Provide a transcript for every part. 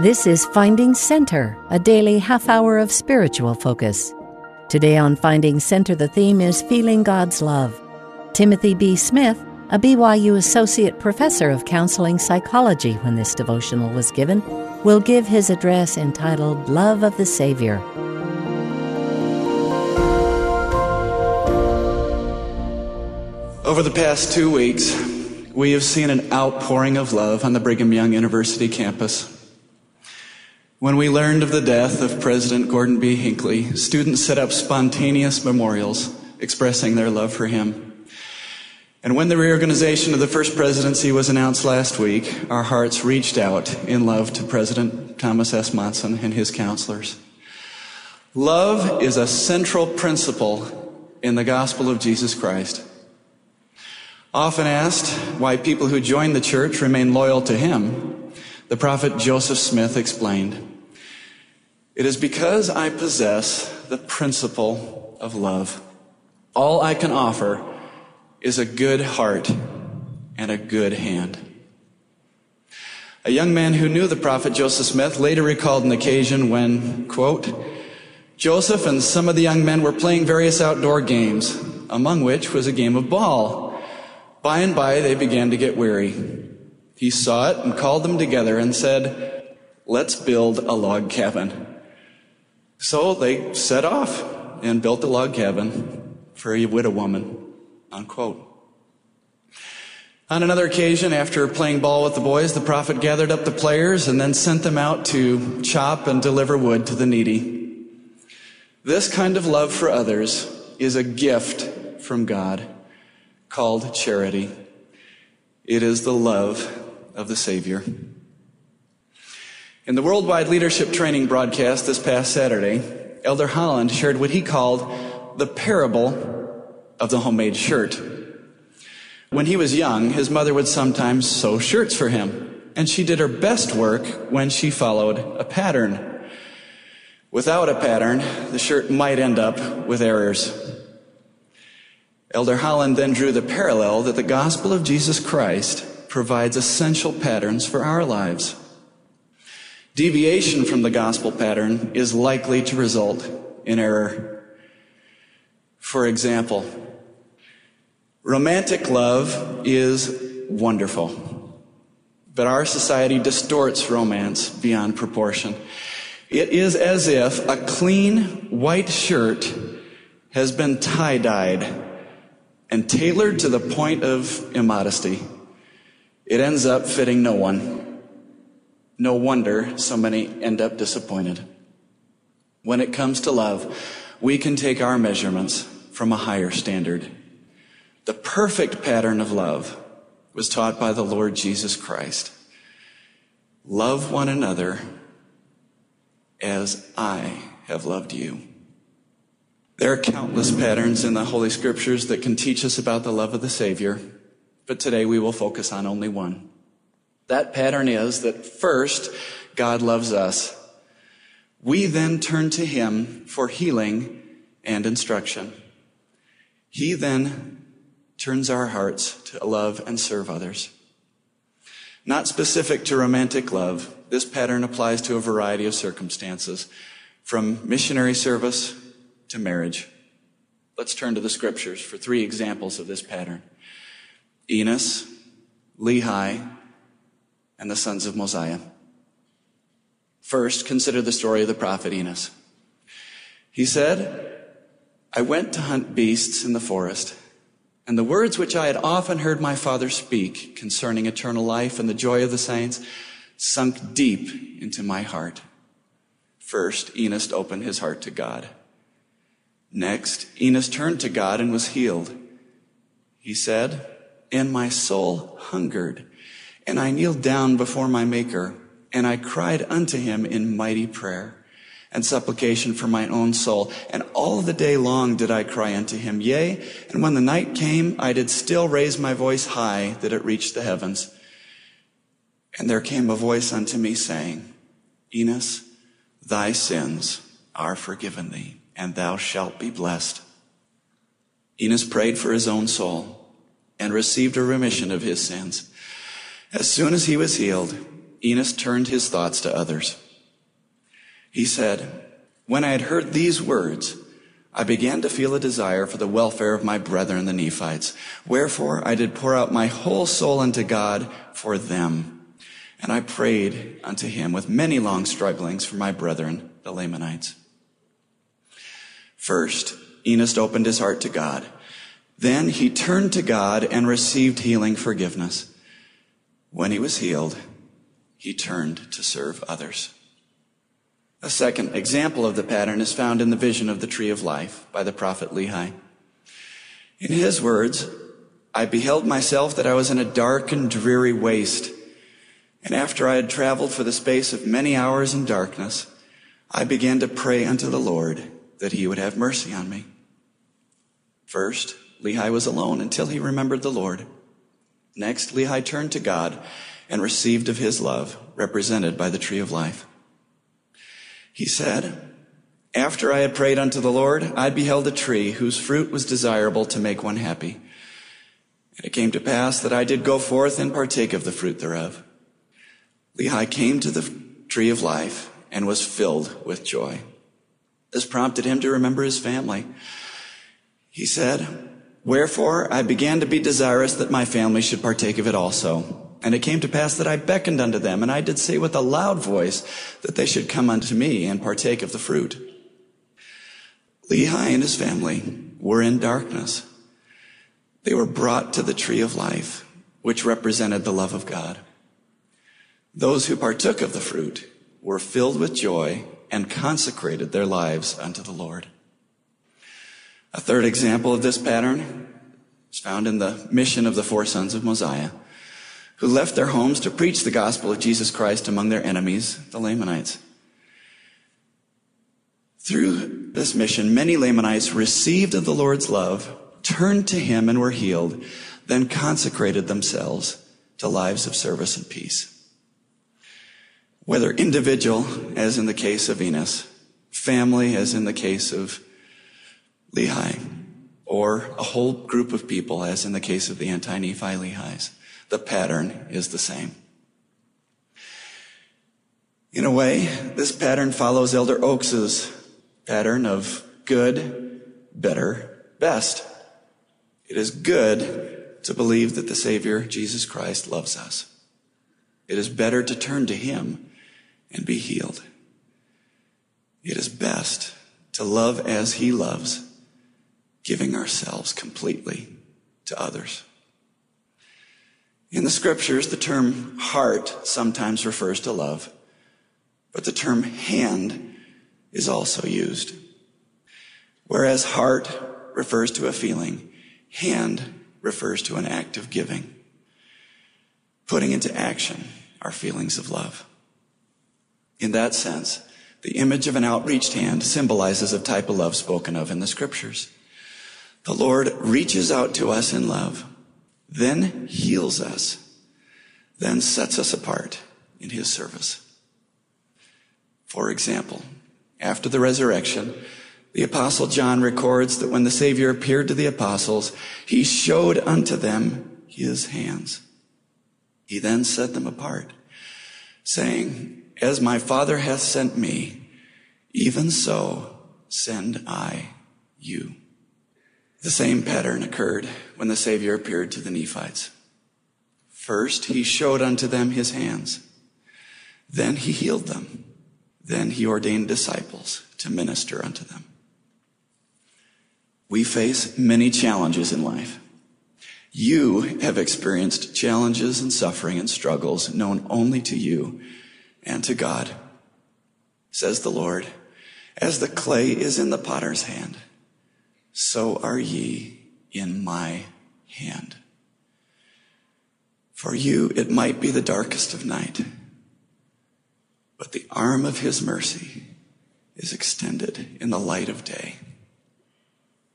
This is Finding Center, a daily half hour of spiritual focus. Today on Finding Center, the theme is Feeling God's Love. Timothy B. Smith, a BYU Associate Professor of Counseling Psychology when this devotional was given, will give his address entitled Love of the Savior. Over the past two weeks, we have seen an outpouring of love on the Brigham Young University campus. When we learned of the death of President Gordon B. Hinckley, students set up spontaneous memorials expressing their love for him. And when the reorganization of the first presidency was announced last week, our hearts reached out in love to President Thomas S. Monson and his counselors. Love is a central principle in the gospel of Jesus Christ. Often asked why people who join the church remain loyal to him, the prophet Joseph Smith explained, It is because I possess the principle of love. All I can offer is a good heart and a good hand. A young man who knew the prophet Joseph Smith later recalled an occasion when, quote, Joseph and some of the young men were playing various outdoor games, among which was a game of ball. By and by, they began to get weary. He saw it and called them together and said, Let's build a log cabin. So they set off and built a log cabin for a widow woman. Unquote. On another occasion, after playing ball with the boys, the prophet gathered up the players and then sent them out to chop and deliver wood to the needy. This kind of love for others is a gift from God called charity. It is the love of the Savior. In the Worldwide Leadership Training broadcast this past Saturday, Elder Holland shared what he called the parable of the homemade shirt. When he was young, his mother would sometimes sew shirts for him, and she did her best work when she followed a pattern. Without a pattern, the shirt might end up with errors. Elder Holland then drew the parallel that the gospel of Jesus Christ provides essential patterns for our lives. Deviation from the gospel pattern is likely to result in error. For example, romantic love is wonderful, but our society distorts romance beyond proportion. It is as if a clean white shirt has been tie dyed and tailored to the point of immodesty, it ends up fitting no one. No wonder so many end up disappointed. When it comes to love, we can take our measurements from a higher standard. The perfect pattern of love was taught by the Lord Jesus Christ. Love one another as I have loved you. There are countless patterns in the Holy Scriptures that can teach us about the love of the Savior, but today we will focus on only one. That pattern is that first, God loves us. We then turn to Him for healing and instruction. He then turns our hearts to love and serve others. Not specific to romantic love, this pattern applies to a variety of circumstances, from missionary service to marriage. Let's turn to the scriptures for three examples of this pattern Enos, Lehi, and the sons of Mosiah. First, consider the story of the prophet Enos. He said, I went to hunt beasts in the forest, and the words which I had often heard my father speak concerning eternal life and the joy of the saints sunk deep into my heart. First, Enos opened his heart to God. Next, Enos turned to God and was healed. He said, And my soul hungered, and I kneeled down before my Maker, and I cried unto him in mighty prayer and supplication for my own soul. And all the day long did I cry unto him. Yea, and when the night came, I did still raise my voice high that it reached the heavens. And there came a voice unto me saying, Enos, thy sins are forgiven thee and thou shalt be blessed. Enos prayed for his own soul and received a remission of his sins. As soon as he was healed, Enos turned his thoughts to others. He said, When I had heard these words, I began to feel a desire for the welfare of my brethren, the Nephites. Wherefore I did pour out my whole soul unto God for them. And I prayed unto him with many long strugglings for my brethren, the Lamanites. First, Enos opened his heart to God. Then he turned to God and received healing forgiveness. When he was healed, he turned to serve others. A second example of the pattern is found in the vision of the tree of life by the prophet Lehi. In his words, I beheld myself that I was in a dark and dreary waste. And after I had traveled for the space of many hours in darkness, I began to pray unto the Lord that he would have mercy on me. First, Lehi was alone until he remembered the Lord. Next, Lehi turned to God and received of his love, represented by the tree of life. He said, After I had prayed unto the Lord, I beheld a tree whose fruit was desirable to make one happy. And it came to pass that I did go forth and partake of the fruit thereof. Lehi came to the tree of life and was filled with joy. This prompted him to remember his family. He said, Wherefore I began to be desirous that my family should partake of it also. And it came to pass that I beckoned unto them, and I did say with a loud voice that they should come unto me and partake of the fruit. Lehi and his family were in darkness. They were brought to the tree of life, which represented the love of God. Those who partook of the fruit were filled with joy and consecrated their lives unto the Lord. A third example of this pattern is found in the mission of the four sons of Mosiah who left their homes to preach the gospel of Jesus Christ among their enemies, the Lamanites. Through this mission, many Lamanites received of the Lord's love, turned to him and were healed, then consecrated themselves to lives of service and peace. Whether individual, as in the case of Enos, family, as in the case of Lehi, or a whole group of people, as in the case of the anti-Nephi Lehies the pattern is the same. In a way, this pattern follows Elder Oaks's pattern of good, better, best. It is good to believe that the Savior, Jesus Christ, loves us. It is better to turn to Him and be healed. It is best to love as He loves, giving ourselves completely to others. In the scriptures, the term heart sometimes refers to love, but the term hand is also used. Whereas heart refers to a feeling, hand refers to an act of giving, putting into action our feelings of love. In that sense, the image of an outreached hand symbolizes a type of love spoken of in the scriptures. The Lord reaches out to us in love then heals us, then sets us apart in his service. For example, after the resurrection, the apostle John records that when the Savior appeared to the apostles, he showed unto them his hands. He then set them apart, saying, As my Father hath sent me, even so send I you. The same pattern occurred when the Savior appeared to the Nephites. First, he showed unto them his hands. Then he healed them. Then he ordained disciples to minister unto them. We face many challenges in life. You have experienced challenges and suffering and struggles known only to you and to God. Says the Lord, as the clay is in the potter's hand so are ye in my hand. For you, it might be the darkest of night, but the arm of his mercy is extended in the light of day.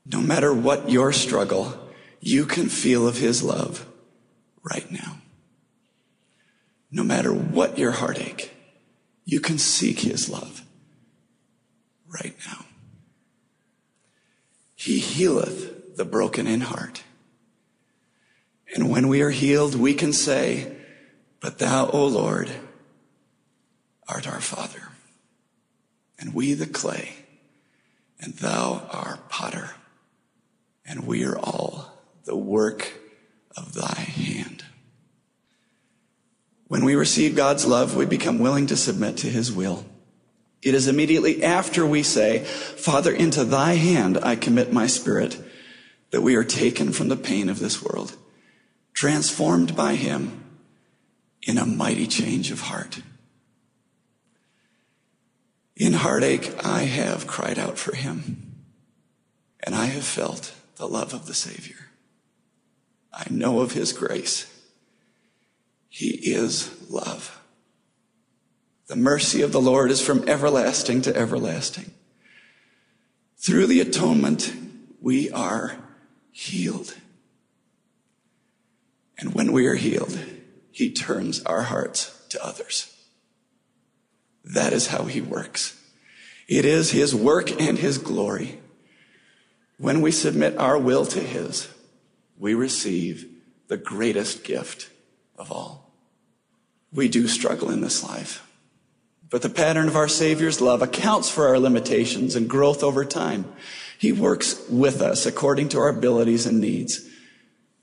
No matter what your struggle, you can feel of his love right now. No matter what your heartache, you can seek his love right now. He healeth the broken in heart. And when we are healed, we can say, But thou, O Lord, art our Father, and we the clay, and thou our potter, and we are all the work of thy hand. When we receive God's love, we become willing to submit to his will. It is immediately after we say, Father, into thy hand I commit my spirit, that we are taken from the pain of this world, transformed by him in a mighty change of heart. In heartache, I have cried out for him, and I have felt the love of the Savior. I know of his grace. He is love. The mercy of the Lord is from everlasting to everlasting. Through the atonement, we are healed. And when we are healed, he turns our hearts to others. That is how he works. It is his work and his glory. When we submit our will to his, we receive the greatest gift of all. We do struggle in this life, but the pattern of our Savior's love accounts for our limitations and growth over time. He works with us according to our abilities and needs,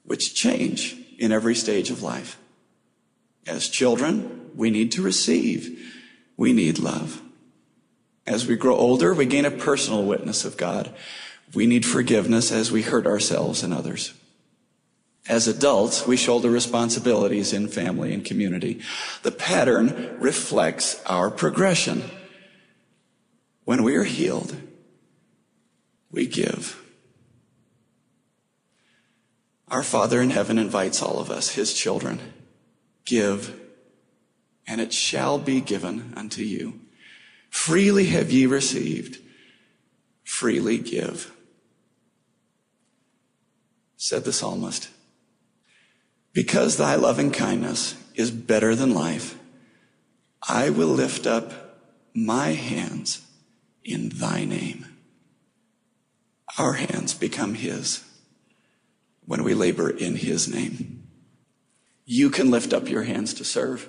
which change in every stage of life. As children, we need to receive we need love. As we grow older, we gain a personal witness of God. We need forgiveness as we hurt ourselves and others. As adults, we shoulder responsibilities in family and community. The pattern reflects our progression. When we are healed, we give. Our Father in heaven invites all of us, his children, give and it shall be given unto you. Freely have ye received, freely give. Said the psalmist, because thy loving kindness is better than life, I will lift up my hands in thy name. Our hands become his when we labor in his name. You can lift up your hands to serve.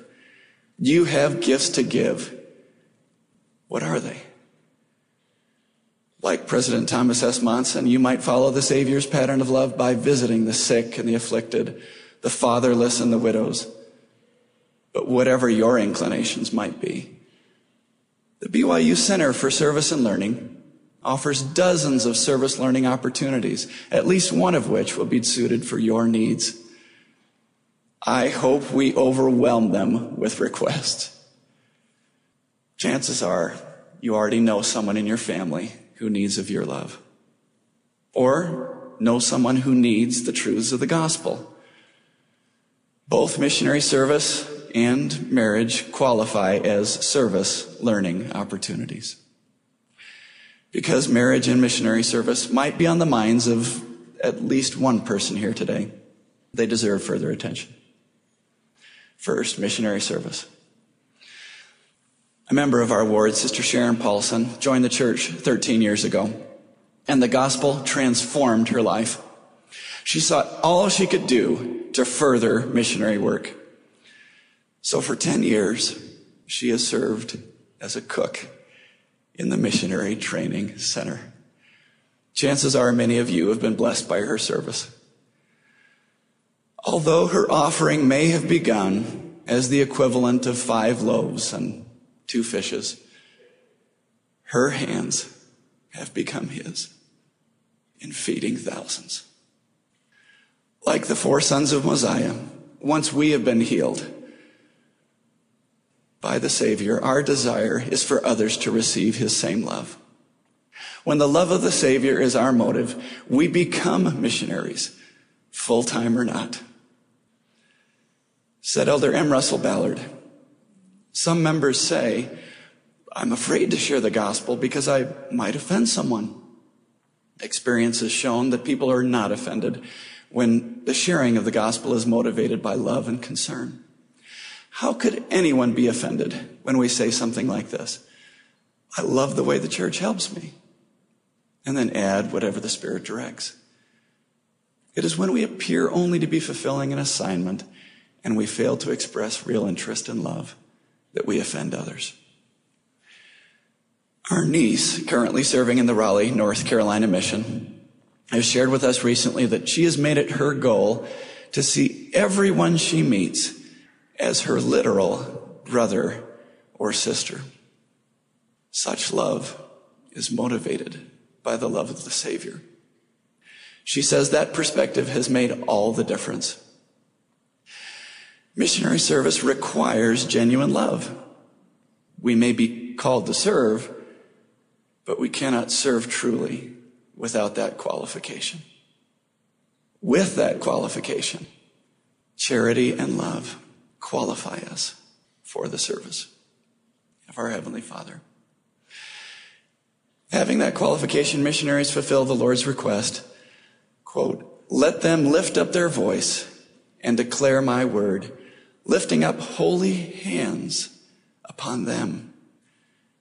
You have gifts to give. What are they? Like President Thomas S. Monson, you might follow the Savior's pattern of love by visiting the sick and the afflicted, the fatherless and the widows. But whatever your inclinations might be, the BYU Center for Service and Learning offers dozens of service learning opportunities, at least one of which will be suited for your needs. I hope we overwhelm them with requests. Chances are you already know someone in your family who needs of your love. Or know someone who needs the truths of the gospel. Both missionary service and marriage qualify as service learning opportunities. Because marriage and missionary service might be on the minds of at least one person here today, they deserve further attention. First, missionary service. A member of our ward, Sister Sharon Paulson, joined the church 13 years ago, and the gospel transformed her life. She sought all she could do to further missionary work. So for 10 years, she has served as a cook in the Missionary Training Center. Chances are many of you have been blessed by her service. Although her offering may have begun as the equivalent of five loaves and two fishes, her hands have become his in feeding thousands. Like the four sons of Mosiah, once we have been healed by the Savior, our desire is for others to receive his same love. When the love of the Savior is our motive, we become missionaries, full time or not. Said Elder M. Russell Ballard, some members say, I'm afraid to share the gospel because I might offend someone. Experience has shown that people are not offended when the sharing of the gospel is motivated by love and concern. How could anyone be offended when we say something like this? I love the way the church helps me. And then add whatever the Spirit directs. It is when we appear only to be fulfilling an assignment and we fail to express real interest and love, that we offend others. Our niece, currently serving in the Raleigh, North Carolina mission, has shared with us recently that she has made it her goal to see everyone she meets as her literal brother or sister. Such love is motivated by the love of the Savior. She says that perspective has made all the difference. Missionary service requires genuine love. We may be called to serve, but we cannot serve truly without that qualification. With that qualification, charity and love qualify us for the service of our Heavenly Father. Having that qualification, missionaries fulfill the Lord's request, quote, let them lift up their voice and declare my word lifting up holy hands upon them.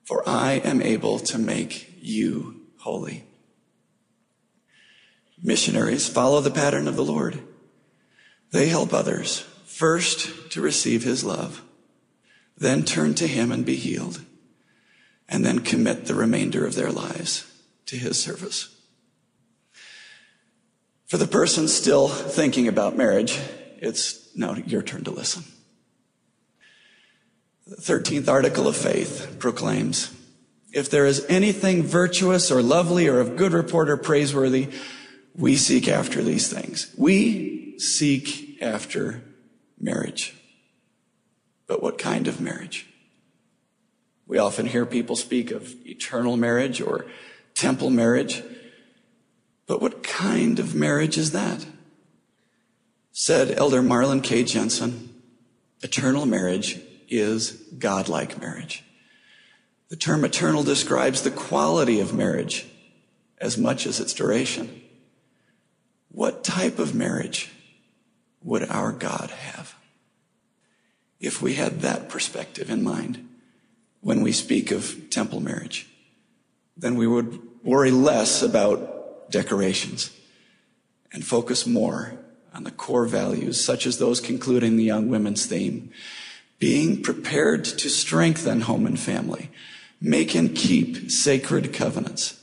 For I am able to make you holy. Missionaries follow the pattern of the Lord. They help others first to receive his love, then turn to him and be healed, and then commit the remainder of their lives to his service. For the person still thinking about marriage, it's now your turn to listen. The 13th article of faith proclaims, if there is anything virtuous or lovely or of good report or praiseworthy, we seek after these things. We seek after marriage. But what kind of marriage? We often hear people speak of eternal marriage or temple marriage. But what kind of marriage is that? Said Elder Marlin K. Jensen, eternal marriage is godlike marriage. The term eternal describes the quality of marriage as much as its duration. Type of marriage would our God have? If we had that perspective in mind when we speak of temple marriage, then we would worry less about decorations and focus more on the core values, such as those concluding the young women's theme being prepared to strengthen home and family, make and keep sacred covenants,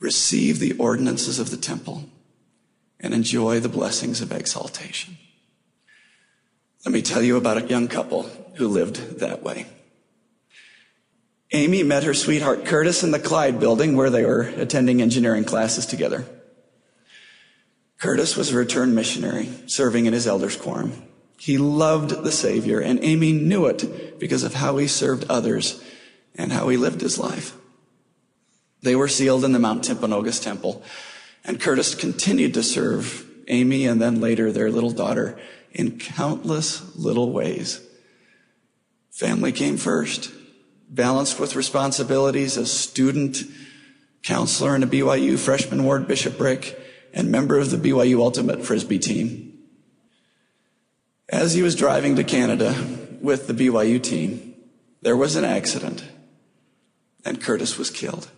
receive the ordinances of the temple, and enjoy the blessings of exaltation. Let me tell you about a young couple who lived that way. Amy met her sweetheart Curtis in the Clyde building where they were attending engineering classes together. Curtis was a returned missionary serving in his elders quorum. He loved the Savior, and Amy knew it because of how he served others and how he lived his life. They were sealed in the Mount Timpanogos temple, and Curtis continued to serve Amy and then later their little daughter in countless little ways. Family came first, balanced with responsibilities as student, counselor in a BYU freshman ward bishopric, and member of the BYU Ultimate Frisbee team. As he was driving to Canada with the BYU team, there was an accident and Curtis was killed.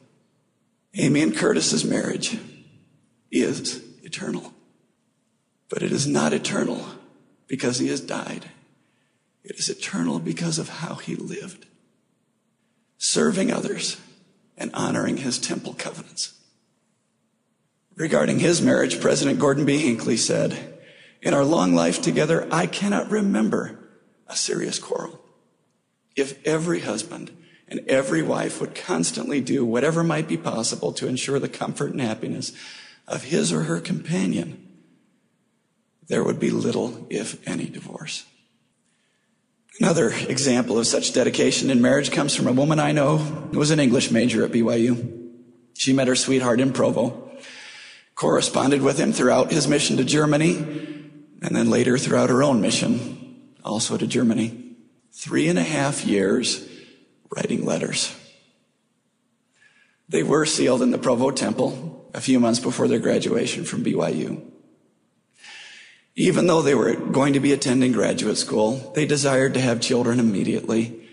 Amy and Curtis's marriage is eternal, but it is not eternal because he has died. It is eternal because of how he lived, serving others and honoring his temple covenants. Regarding his marriage, President Gordon B. Hinckley said, in our long life together, I cannot remember a serious quarrel. If every husband and every wife would constantly do whatever might be possible to ensure the comfort and happiness of his or her companion, there would be little, if any, divorce. Another example of such dedication in marriage comes from a woman I know who was an English major at BYU. She met her sweetheart in Provo, corresponded with him throughout his mission to Germany, and then later throughout her own mission, also to Germany. Three and a half years writing letters. They were sealed in the Provo Temple a few months before their graduation from BYU. Even though they were going to be attending graduate school, they desired to have children immediately,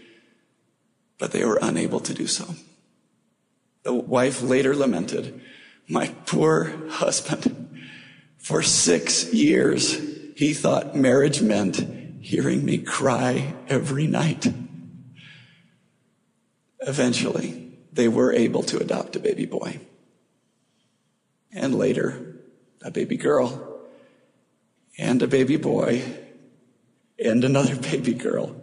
but they were unable to do so. The wife later lamented, my poor husband, for six years, he thought marriage meant hearing me cry every night. Eventually, they were able to adopt a baby boy. And later, a baby girl. And a baby boy. And another baby girl.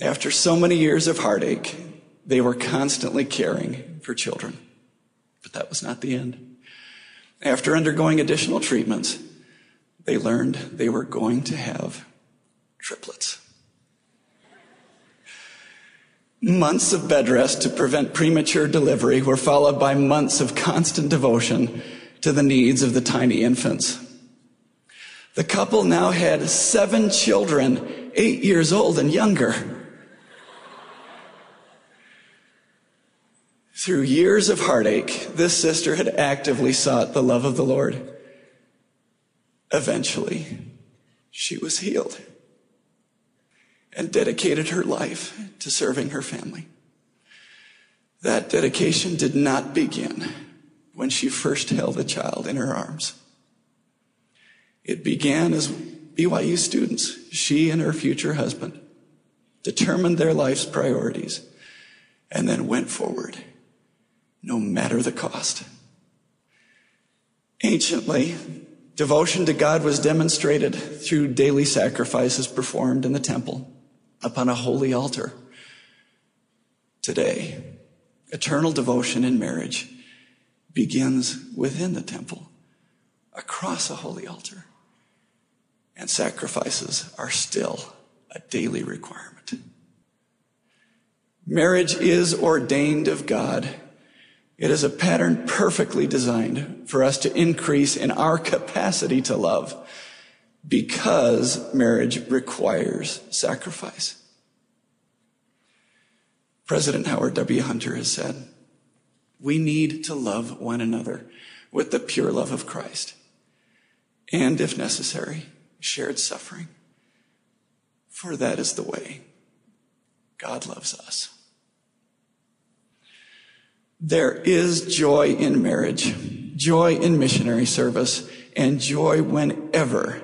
After so many years of heartache, they were constantly caring for children. But that was not the end. After undergoing additional treatments, they learned they were going to have triplets. Months of bed rest to prevent premature delivery were followed by months of constant devotion to the needs of the tiny infants. The couple now had seven children, eight years old and younger. Through years of heartache, this sister had actively sought the love of the Lord. Eventually, she was healed and dedicated her life to serving her family. That dedication did not begin when she first held a child in her arms. It began as BYU students, she and her future husband determined their life's priorities and then went forward, no matter the cost. Anciently, devotion to God was demonstrated through daily sacrifices performed in the temple upon a holy altar. Today, eternal devotion in marriage begins within the temple, across a holy altar. And sacrifices are still a daily requirement. Marriage is ordained of God. It is a pattern perfectly designed for us to increase in our capacity to love because marriage requires sacrifice. President Howard W. Hunter has said, we need to love one another with the pure love of Christ. And if necessary, shared suffering. For that is the way God loves us. There is joy in marriage, joy in missionary service, and joy whenever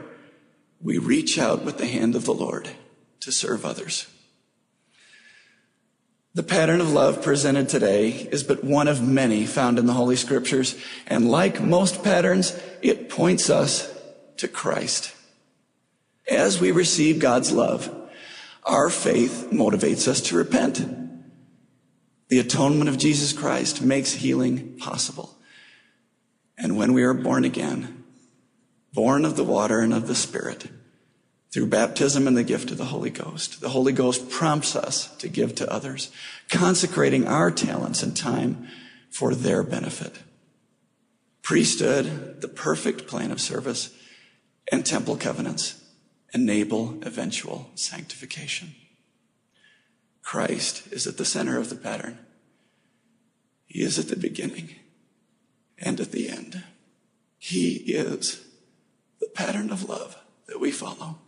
we reach out with the hand of the Lord to serve others. The pattern of love presented today is but one of many found in the Holy Scriptures, and like most patterns, it points us to Christ. As we receive God's love, our faith motivates us to repent. The atonement of Jesus Christ makes healing possible. And when we are born again, born of the water and of the Spirit, through baptism and the gift of the Holy Ghost. The Holy Ghost prompts us to give to others, consecrating our talents and time for their benefit. Priesthood, the perfect plan of service, and temple covenants enable eventual sanctification. Christ is at the center of the pattern. He is at the beginning and at the end. He is pattern of love that we follow.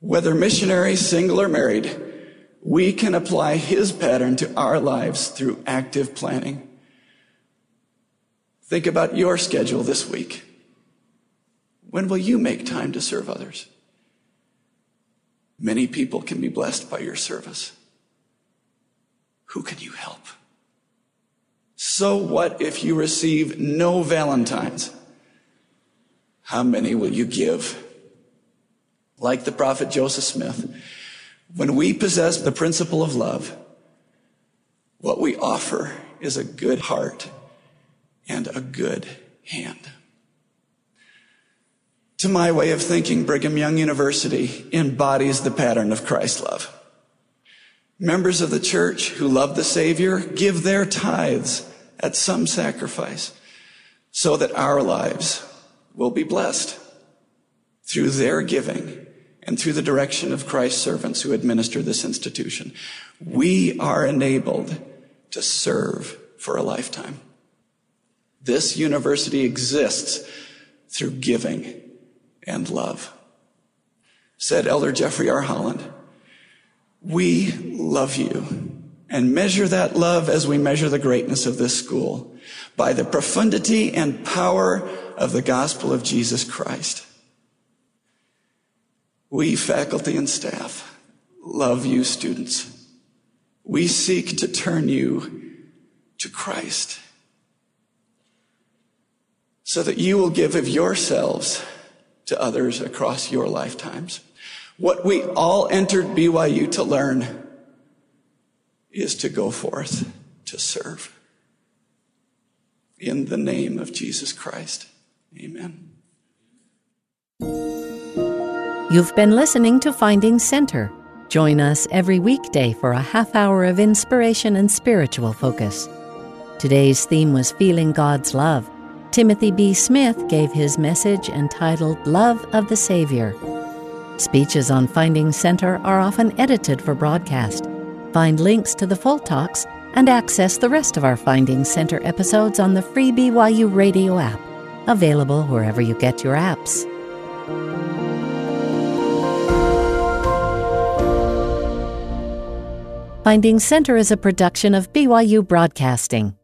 Whether missionary, single, or married, we can apply his pattern to our lives through active planning. Think about your schedule this week. When will you make time to serve others? Many people can be blessed by your service. Who can you help? So what if you receive no Valentines? How many will you give? Like the prophet Joseph Smith, when we possess the principle of love, what we offer is a good heart and a good hand. To my way of thinking, Brigham Young University embodies the pattern of Christ's love. Members of the church who love the Savior give their tithes at some sacrifice so that our lives will be blessed through their giving and through the direction of Christ's servants who administer this institution. We are enabled to serve for a lifetime. This university exists through giving and love. Said Elder Jeffrey R. Holland, we love you and measure that love as we measure the greatness of this school by the profundity and power of the gospel of Jesus Christ. We, faculty and staff, love you students we seek to turn you to Christ so that you will give of yourselves to others across your lifetimes. What we all entered BYU to learn is to go forth to serve. In the name of Jesus Christ. Amen. You've been listening to Finding Center. Join us every weekday for a half hour of inspiration and spiritual focus. Today's theme was Feeling God's Love. Timothy B. Smith gave his message entitled Love of the Savior. Speeches on Finding Center are often edited for broadcast. Find links to the full talks and access the rest of our Finding Center episodes on the free BYU radio app, available wherever you get your apps. Finding Center is a production of BYU Broadcasting.